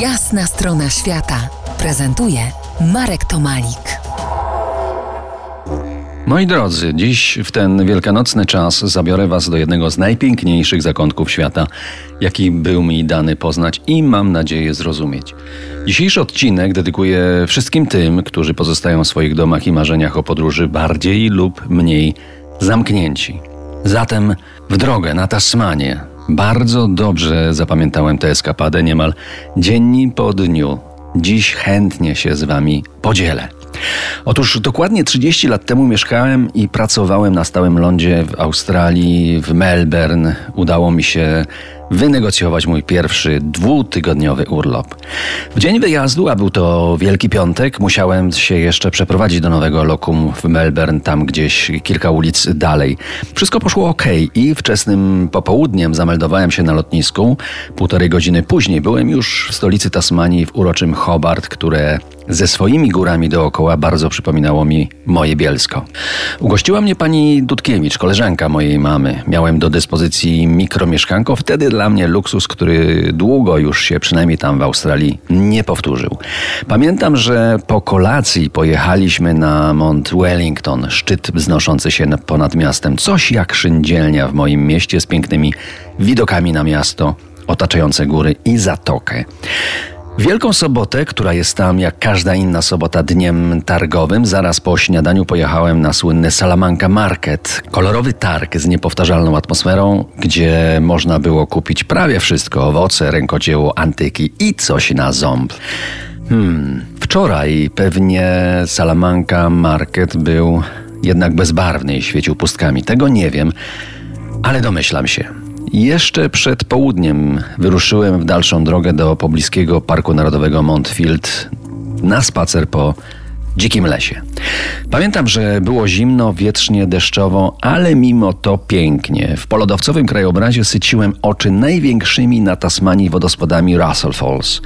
Jasna strona świata prezentuje Marek Tomalik. Moi drodzy, dziś w ten wielkanocny czas zabiorę Was do jednego z najpiękniejszych zakątków świata, jaki był mi dany poznać i mam nadzieję zrozumieć. Dzisiejszy odcinek dedykuję wszystkim tym, którzy pozostają w swoich domach i marzeniach o podróży bardziej lub mniej zamknięci. Zatem w drogę na Tasmanię. Bardzo dobrze zapamiętałem tę eskapadę niemal dzień po dniu. Dziś chętnie się z Wami podzielę. Otóż dokładnie 30 lat temu mieszkałem i pracowałem na stałym lądzie w Australii, w Melbourne. Udało mi się wynegocjować mój pierwszy dwutygodniowy urlop. W dzień wyjazdu, a był to Wielki Piątek, musiałem się jeszcze przeprowadzić do nowego lokum w Melbourne, tam gdzieś kilka ulic dalej. Wszystko poszło ok i wczesnym popołudniem zameldowałem się na lotnisku. Półtorej godziny później byłem już w stolicy Tasmanii w uroczym Hobart, które ze swoimi górami dookoła bardzo przypominało mi moje Bielsko. Ugościła mnie pani Dudkiewicz, koleżanka mojej mamy. Miałem do dyspozycji mikromieszkanko, wtedy dla mnie luksus, który długo już się przynajmniej tam w Australii nie powtórzył. Pamiętam, że po kolacji pojechaliśmy na Mount Wellington, szczyt wznoszący się ponad miastem, coś jak szyndzielnia w moim mieście z pięknymi widokami na miasto, otaczające góry i zatokę. Wielką sobotę, która jest tam jak każda inna sobota dniem targowym, zaraz po śniadaniu pojechałem na słynny Salamanca Market. Kolorowy targ z niepowtarzalną atmosferą, gdzie można było kupić prawie wszystko: owoce, rękodzieło, antyki i coś na ząb. Hmm, wczoraj pewnie Salamanca Market był jednak bezbarwny i świecił pustkami. Tego nie wiem, ale domyślam się. Jeszcze przed południem wyruszyłem w dalszą drogę do pobliskiego Parku Narodowego Montfield na spacer po dzikim lesie. Pamiętam, że było zimno, wietrznie, deszczowo, ale mimo to pięknie. W polodowcowym krajobrazie syciłem oczy największymi na Tasmanii wodospadami Russell Falls.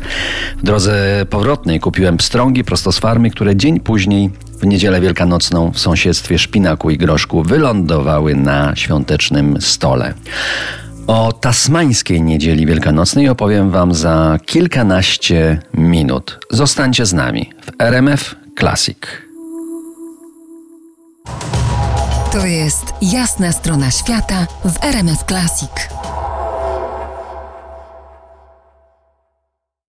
W drodze powrotnej kupiłem pstrągi prosto z farmy, które dzień później w niedzielę wielkanocną w sąsiedztwie szpinaku i groszku wylądowały na świątecznym stole. O tasmańskiej niedzieli wielkanocnej opowiem Wam za kilkanaście minut. Zostańcie z nami w RMF Classic. To jest jasna strona świata w RMF Classic.